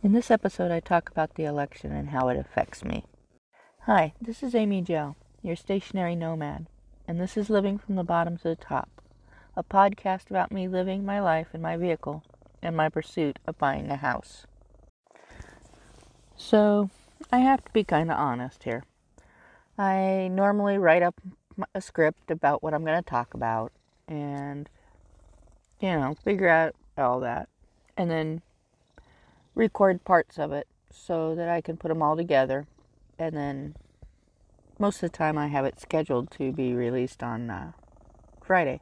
In this episode, I talk about the election and how it affects me. Hi, this is AmyJo, your stationary nomad, and this is Living from the Bottom to the Top, a podcast about me living my life in my vehicle and my pursuit of buying a house. So, I have to be kind of honest here. I normally write up a script about what I'm going to talk about and, you know, figure out all that. And then record parts of it so that I can put them all together. And then most of the time I have it scheduled to be released on uh, Friday.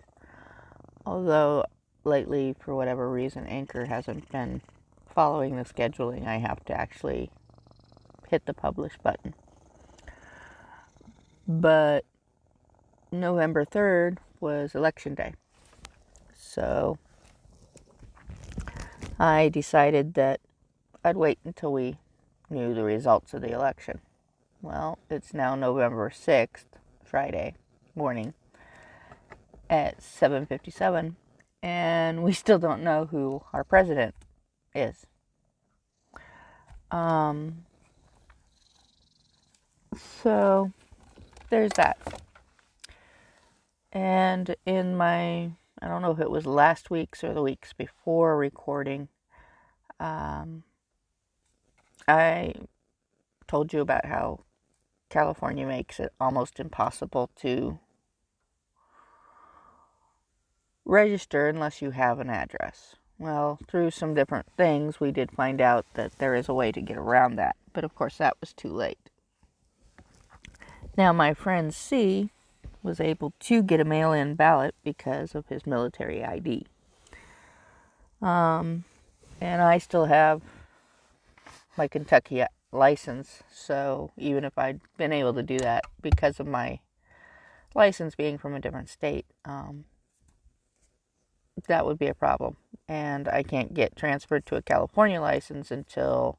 Although lately, for whatever reason, Anchor hasn't been following the scheduling, I have to actually hit the publish button. But November 3rd was election day. So I decided that I'd wait until we knew the results of the election. Well, it's now November 6th, Friday morning at 7:57 and we still don't know who our president is. Um so there's that. And in my I don't know if it was last week's or the weeks before recording um I told you about how California makes it almost impossible to register unless you have an address. Well, through some different things, we did find out that there is a way to get around that, but of course, that was too late. Now, my friend C was able to get a mail in ballot because of his military ID. Um, and I still have my Kentucky license. So even if I'd been able to do that because of my license being from a different state, um, that would be a problem. And I can't get transferred to a California license until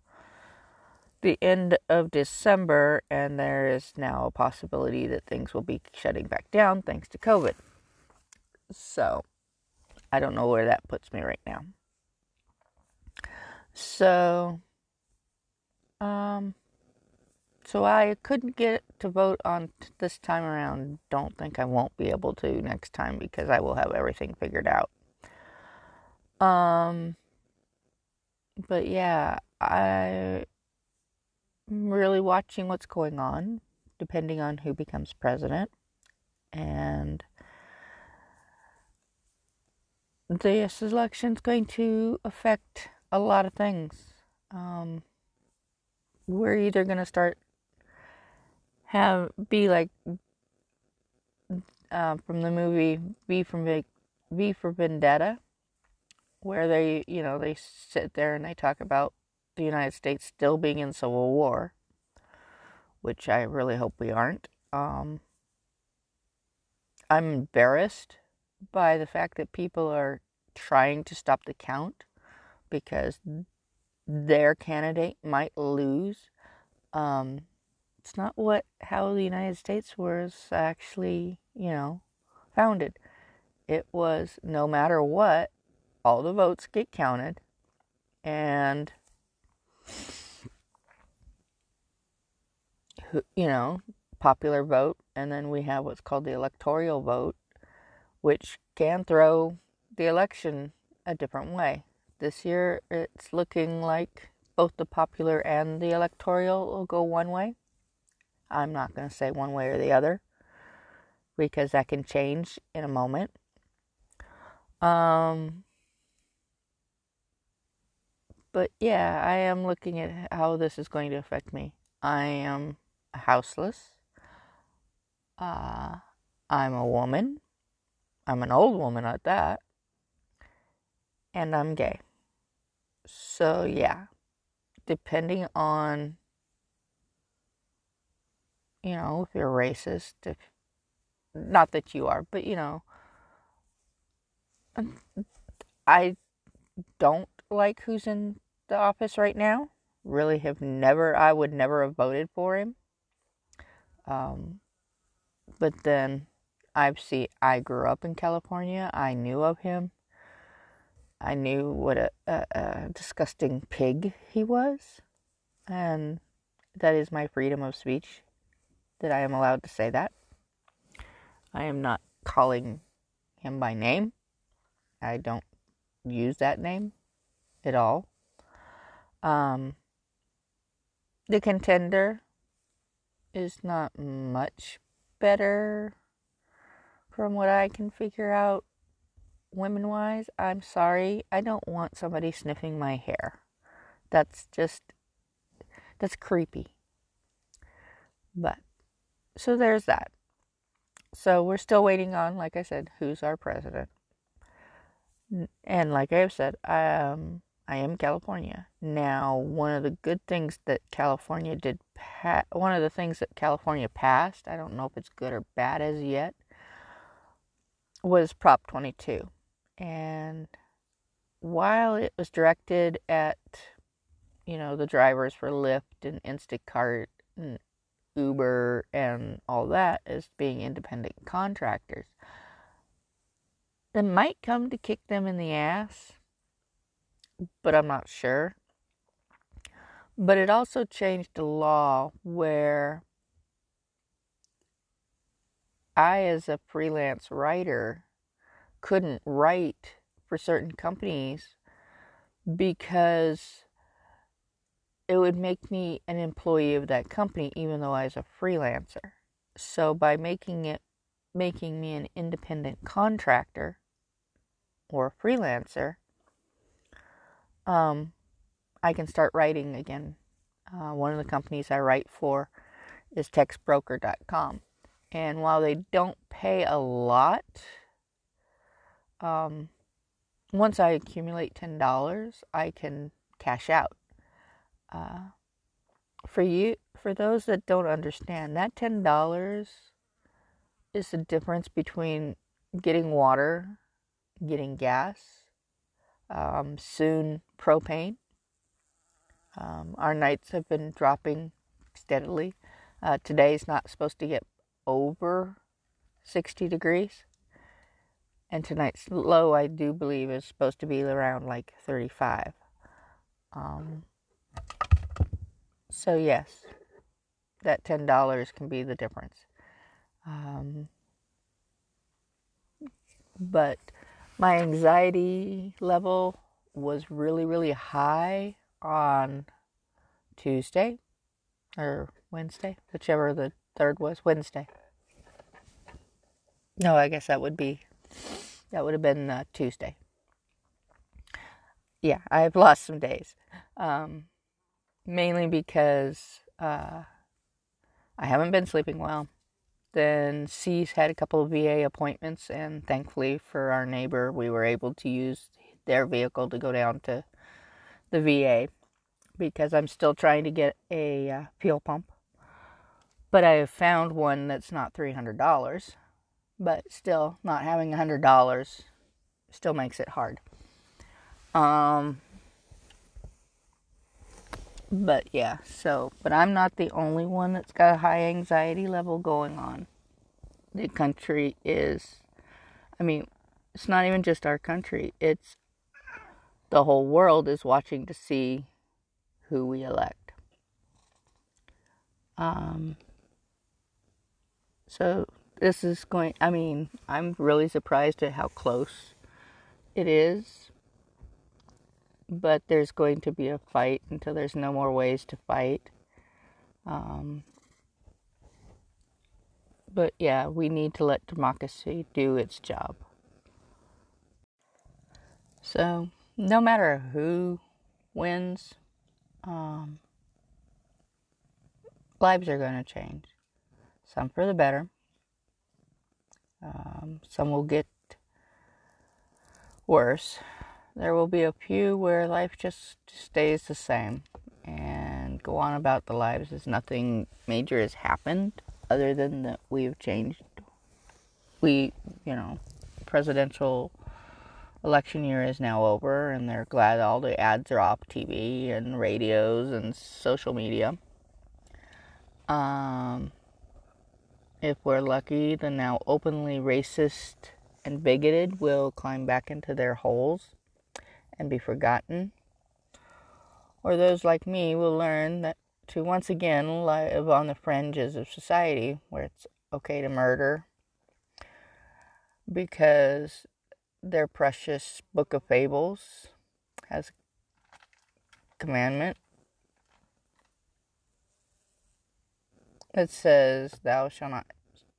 the end of December, and there is now a possibility that things will be shutting back down thanks to COVID. So I don't know where that puts me right now. So um, so I couldn't get to vote on this time around. Don't think I won't be able to next time because I will have everything figured out. Um, but yeah, I'm really watching what's going on, depending on who becomes president, and this election is going to affect a lot of things. Um, we're either going to start have be like uh, from the movie V from V for Vendetta, where they you know they sit there and they talk about the United States still being in civil war, which I really hope we aren't. Um, I'm embarrassed by the fact that people are trying to stop the count because their candidate might lose. Um, it's not what how the United States was actually, you know, founded. It was no matter what, all the votes get counted, and you know, popular vote, and then we have what's called the electoral vote, which can throw the election a different way. This year, it's looking like both the popular and the electoral will go one way. I'm not going to say one way or the other because that can change in a moment. Um, but yeah, I am looking at how this is going to affect me. I am houseless. Uh, I'm a woman. I'm an old woman at that. And I'm gay. So, yeah, depending on, you know, if you're racist, if not that you are, but you know, I don't like who's in the office right now. Really have never, I would never have voted for him. Um, but then I've seen, I grew up in California. I knew of him. I knew what a, a, a disgusting pig he was, and that is my freedom of speech that I am allowed to say that. I am not calling him by name. I don't use that name at all. Um, the contender is not much better from what I can figure out women wise. I'm sorry. I don't want somebody sniffing my hair. That's just, that's creepy. But, so there's that. So we're still waiting on, like I said, who's our president. And like I've said, um, I am California. Now, one of the good things that California did, pa- one of the things that California passed, I don't know if it's good or bad as yet, was Prop 22. And while it was directed at, you know, the drivers for Lyft and Instacart and Uber and all that as being independent contractors, it might come to kick them in the ass but I'm not sure. But it also changed the law where I, as a freelance writer, couldn't write for certain companies because it would make me an employee of that company even though I was a freelancer. So by making it making me an independent contractor or freelancer, um, I can start writing again. Uh, one of the companies I write for is textbroker.com. And while they don't pay a lot, um, once I accumulate $10, I can cash out. Uh, for you, for those that don't understand, that $10 is the difference between getting water, getting gas, um, soon propane. Um, our nights have been dropping steadily. Uh, today's not supposed to get over 60 degrees. And tonight's low, I do believe, is supposed to be around like 35. Um, so, yes, that $10 can be the difference. Um, but my anxiety level was really, really high on Tuesday or Wednesday, whichever the third was, Wednesday. No, I guess that would be, that would have been uh, Tuesday. Yeah, I've lost some days. Um, mainly because uh, I haven't been sleeping well. Then C's had a couple of VA appointments, and thankfully for our neighbor, we were able to use their vehicle to go down to the VA because I'm still trying to get a uh, fuel pump. But I have found one that's not $300, but still, not having $100 still makes it hard. Um, but yeah, so, but I'm not the only one that's got a high anxiety level going on. The country is, I mean, it's not even just our country, it's the whole world is watching to see who we elect. Um, so this is going, I mean, I'm really surprised at how close it is but there's going to be a fight until there's no more ways to fight. Um, but yeah, we need to let democracy do its job. So, no matter who wins, um, lives are going to change. Some for the better. Um, some will get worse there will be a few where life just stays the same and go on about the lives as nothing major has happened other than that we've changed. We, you know, presidential election year is now over and they're glad all the ads are off TV and radios and social media. Um, if we're lucky, the now openly racist and bigoted will climb back into their holes and be forgotten. Or those like me will learn that to once again live on the fringes of society where it's okay to murder because their precious book of fables has a commandment that says thou shalt not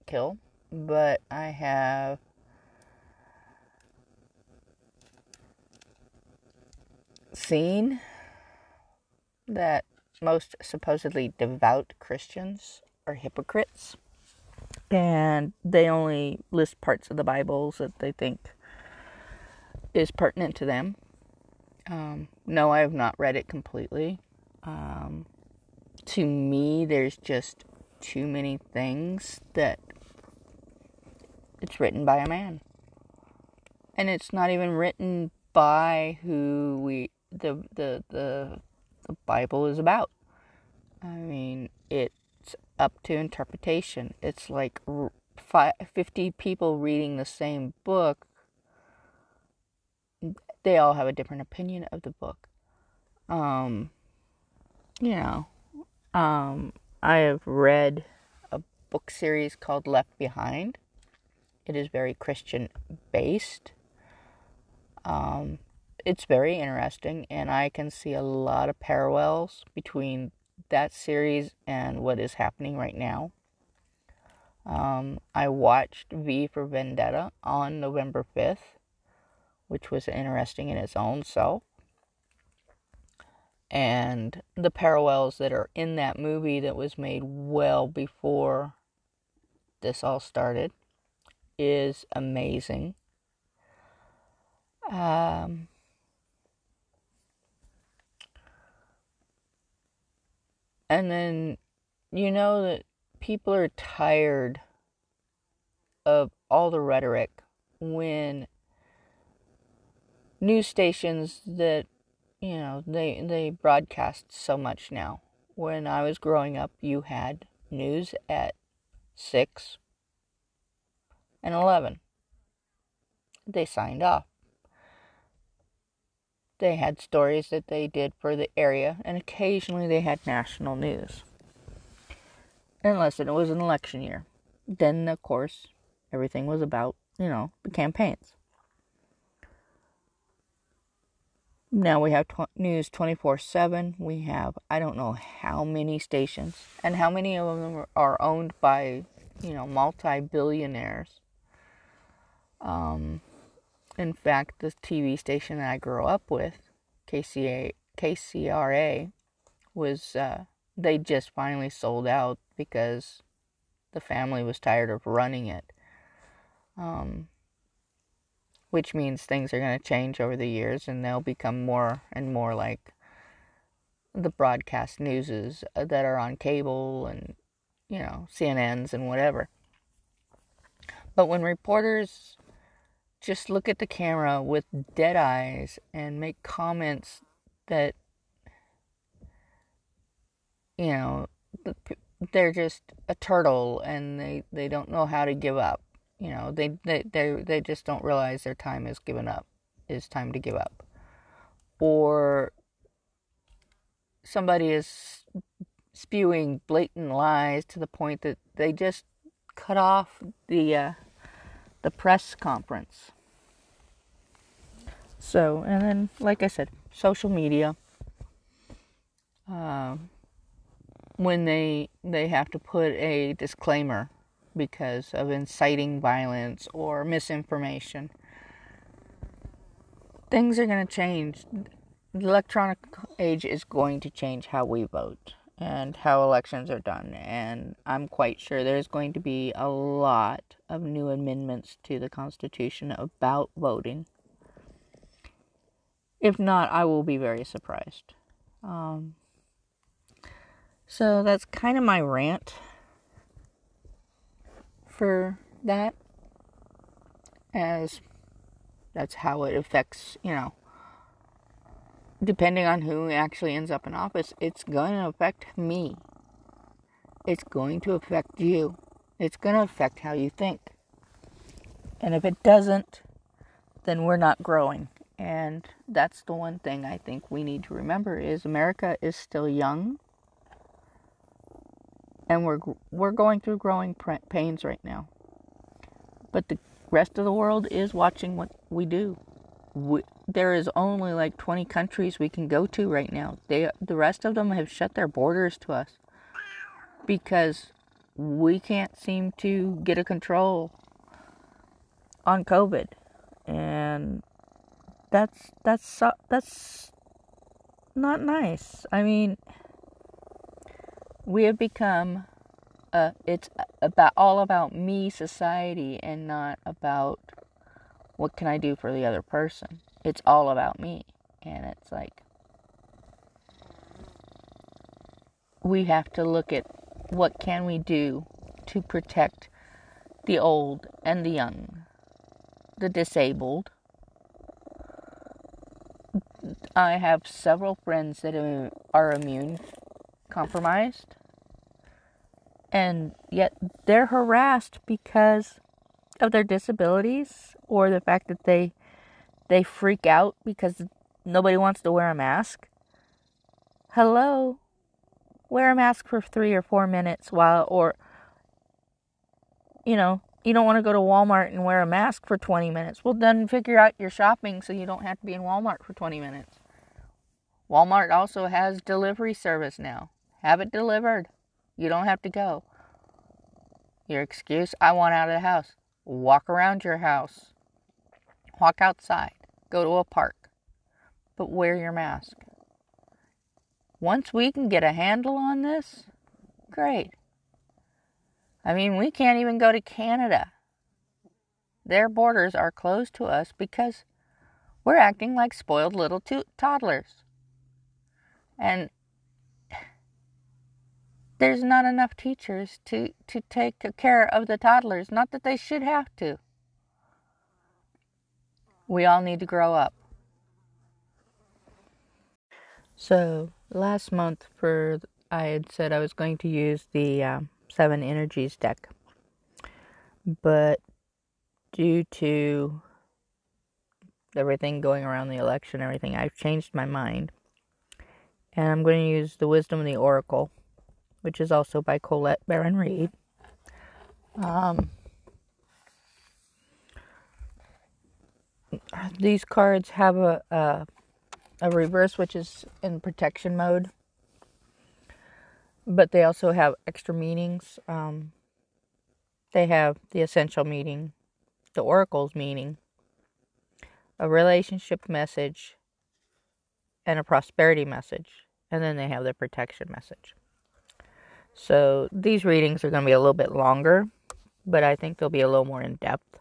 kill but i have seen that most supposedly devout Christians are hypocrites and they only list parts of the Bibles that they think is pertinent to them. Um, no, I have not read it completely. Um, to me, there's just too many things that it's written by a man. And it's not even written by who we the the the the Bible is about. I mean, it's up to interpretation. It's like 50 people reading the same book. They all have a different opinion of the book. Um, you know, um, I have read a book series called Left Behind. It is very Christian based. Um, it's very interesting, and I can see a lot of parallels between that series and what is happening right now. Um, I watched V for Vendetta on November 5th, which was interesting in its own self. And the parallels that are in that movie that was made well before this all started is amazing. Um, And then you know that people are tired of all the rhetoric when news stations that you know they they broadcast so much now when i was growing up you had news at 6 and 11 they signed off they had stories that they did for the area, and occasionally they had national news. Unless it was an election year. Then, of course, everything was about, you know, the campaigns. Now we have tw- news 24 7. We have, I don't know how many stations, and how many of them are owned by, you know, multi billionaires. Um, in fact, the TV station that I grew up with, KCA, KCRA, was uh, they just finally sold out because the family was tired of running it. Um, which means things are going to change over the years and they'll become more and more like the broadcast newses uh, that are on cable and you know CNNs and whatever. But when reporters just look at the camera with dead eyes and make comments that you know they're just a turtle and they they don't know how to give up you know they they they, they just don't realize their time is given up is time to give up or somebody is spewing blatant lies to the point that they just cut off the uh, the press conference. So, and then, like I said, social media. Uh, when they they have to put a disclaimer because of inciting violence or misinformation, things are going to change. The electronic age is going to change how we vote and how elections are done. And I'm quite sure there's going to be a lot of new amendments to the Constitution about voting. If not, I will be very surprised. Um, so that's kind of my rant for that, as that's how it affects, you know, depending on who actually ends up in office, it's going to affect me. It's going to affect you. It's going to affect how you think. And if it doesn't, then we're not growing And that's the one thing I think we need to remember is America is still young. And we're we're going through growing pains right now. But the rest of the world is watching what we do. We, there is only like 20 countries we can go to right now. They the rest of them have shut their borders to us because we can't seem to get a control on COVID, and that's that's that's not nice. I mean, we have become uh, it's about all about me society and not about what can I do for the other person. It's all about me, and it's like we have to look at what can we do to protect the old and the young, the disabled. I have several friends that are immune compromised, and yet they're harassed because of their disabilities or the fact that they they freak out because nobody wants to wear a mask. Hello, wear a mask for three or four minutes while, or, you know, you don't want to go to Walmart and wear a mask for 20 minutes. Well, then figure out your shopping so you don't have to be in Walmart for 20 minutes. Walmart also has delivery service now. Have it delivered. You don't have to go. Your excuse, I want out of the house. Walk around your house. Walk outside. Go to a park. But wear your mask. Once we can get a handle on this, great. I mean, we can't even go to Canada. Their borders are closed to us because we're acting like spoiled little to- toddlers. And there's not enough teachers to, to take care of the toddlers. Not that they should have to. We all need to grow up. So, last month for I had said I was going to use the uh, Seven Energies deck, but due to everything going around the election, everything, I've changed my mind, and I'm going to use the Wisdom of the Oracle, which is also by Colette Baron Reid. Um, these cards have a, a a reverse which is in protection mode. But they also have extra meanings. Um, they have the essential meaning the oracle's meaning a relationship message and a prosperity message. And then they have the protection message so these readings are going to be a little bit longer but i think they'll be a little more in depth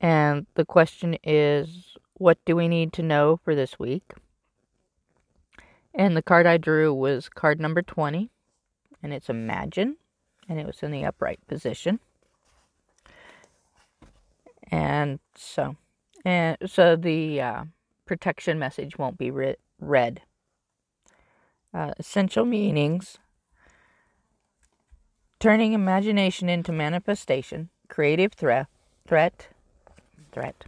and the question is what do we need to know for this week? And the card I drew was card number 20, and it's Imagine, and it was in the upright position. And so, and so the uh, protection message won't be re- read. Uh, essential meanings turning imagination into manifestation, creative threat, threat, threat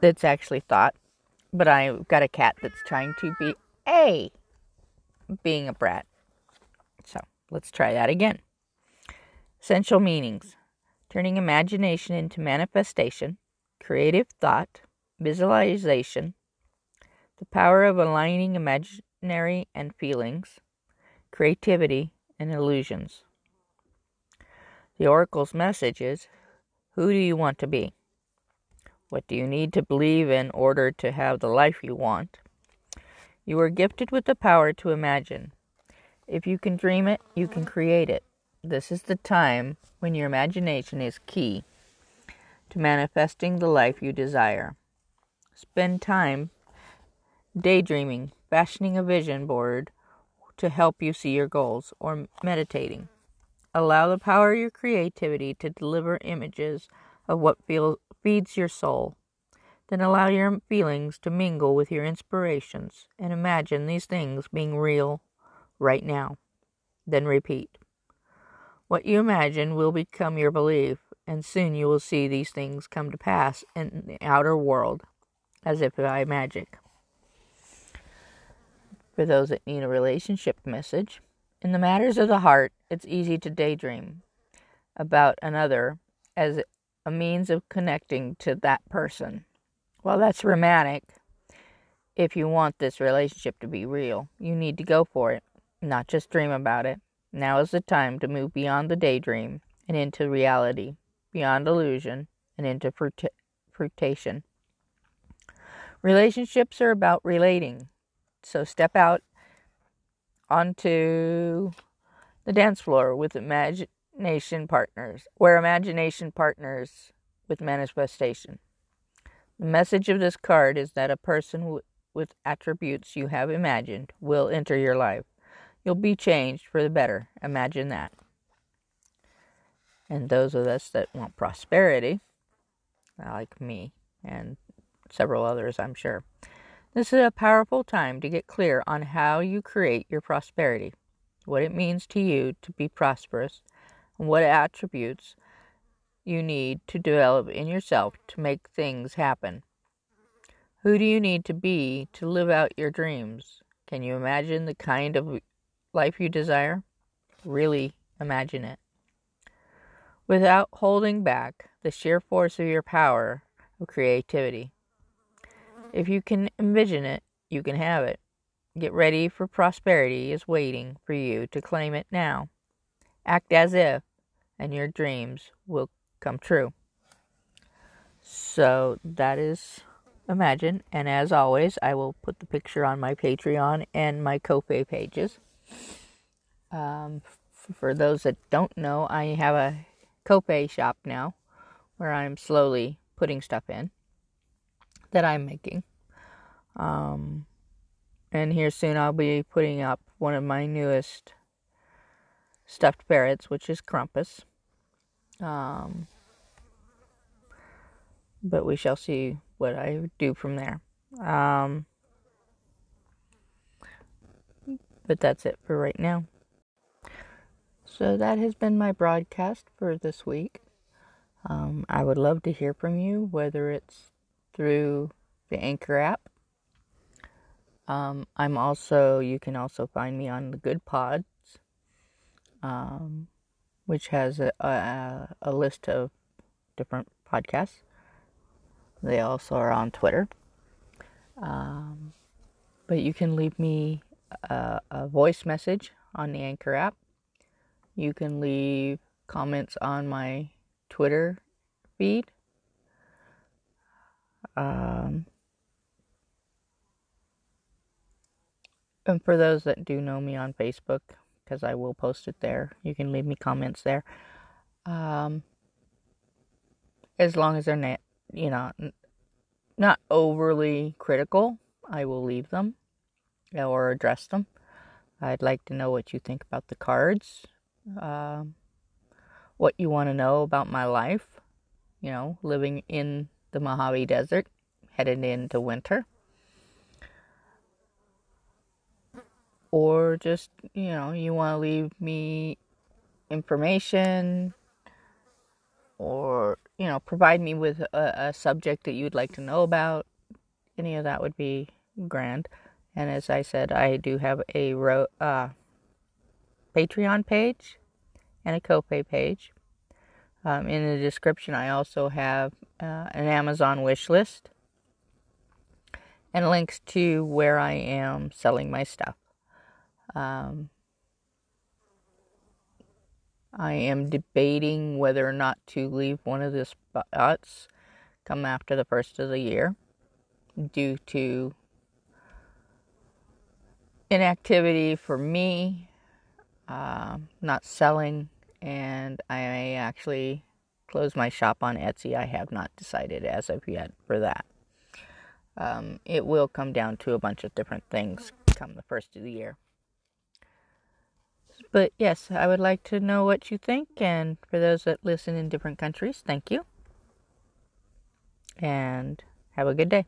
that's actually thought, but I've got a cat that's trying to be a being a brat. So let's try that again. Essential meanings turning imagination into manifestation, creative thought, visualization, the power of aligning imaginary and feelings, creativity, and illusions. The oracle's message is Who do you want to be? What do you need to believe in order to have the life you want? You are gifted with the power to imagine. If you can dream it, you can create it. This is the time when your imagination is key to manifesting the life you desire. Spend time daydreaming, fashioning a vision board to help you see your goals, or meditating. Allow the power of your creativity to deliver images of what feel, feeds your soul. Then allow your feelings to mingle with your inspirations and imagine these things being real right now. Then repeat. What you imagine will become your belief, and soon you will see these things come to pass in the outer world as if by magic. For those that need a relationship message, in the matters of the heart, it's easy to daydream about another as a means of connecting to that person. Well, that's romantic. If you want this relationship to be real, you need to go for it, not just dream about it. Now is the time to move beyond the daydream and into reality, beyond illusion and into fruition. Relationships are about relating. So step out onto the dance floor with imagination partners, where imagination partners with manifestation. The message of this card is that a person w- with attributes you have imagined will enter your life. You'll be changed for the better. Imagine that. And those of us that want prosperity, like me and several others, I'm sure, this is a powerful time to get clear on how you create your prosperity, what it means to you to be prosperous, and what attributes you need to develop in yourself to make things happen. Who do you need to be to live out your dreams? Can you imagine the kind of life you desire? Really imagine it. Without holding back the sheer force of your power of creativity. If you can envision it, you can have it. Get ready for prosperity is waiting for you to claim it now. Act as if, and your dreams will come true. So that is Imagine, and as always, I will put the picture on my Patreon and my Ko-fi pages. Um, for those that don't know, I have a Ko-fi shop now where I'm slowly putting stuff in that I'm making. Um, and here soon I'll be putting up one of my newest stuffed parrots, which is Krampus. Um, but we shall see what I do from there. Um, but that's it for right now. So that has been my broadcast for this week. Um, I would love to hear from you, whether it's through the Anchor app. Um, I'm also, you can also find me on the Goodpods, um, which has a, a, a list of different podcasts. They also are on Twitter. Um, but you can leave me a, a voice message on the Anchor app. You can leave comments on my Twitter feed. Um, And for those that do know me on Facebook, because I will post it there, you can leave me comments there. Um, as long as they're not, you know, not overly critical, I will leave them or address them. I'd like to know what you think about the cards, uh, what you want to know about my life, you know, living in the Mojave Desert, headed into winter. or just, you know, you want to leave me information or, you know, provide me with a, a, subject that you'd like to know about, any of that would be grand. And as I said, I do have a ro- uh, Patreon page and a Ko-fi page. Um, in the description, I also have uh, an Amazon wish list and links to where I am selling my stuff. Um, I am debating whether or not to leave one of the spots come after the first of the year due to inactivity for me, uh, not selling, and I may actually close my shop on Etsy. I have not decided as of yet for that. Um, it will come down to a bunch of different things come the first of the year. But yes, I would like to know what you think. And for those that listen in different countries, thank you. And have a good day.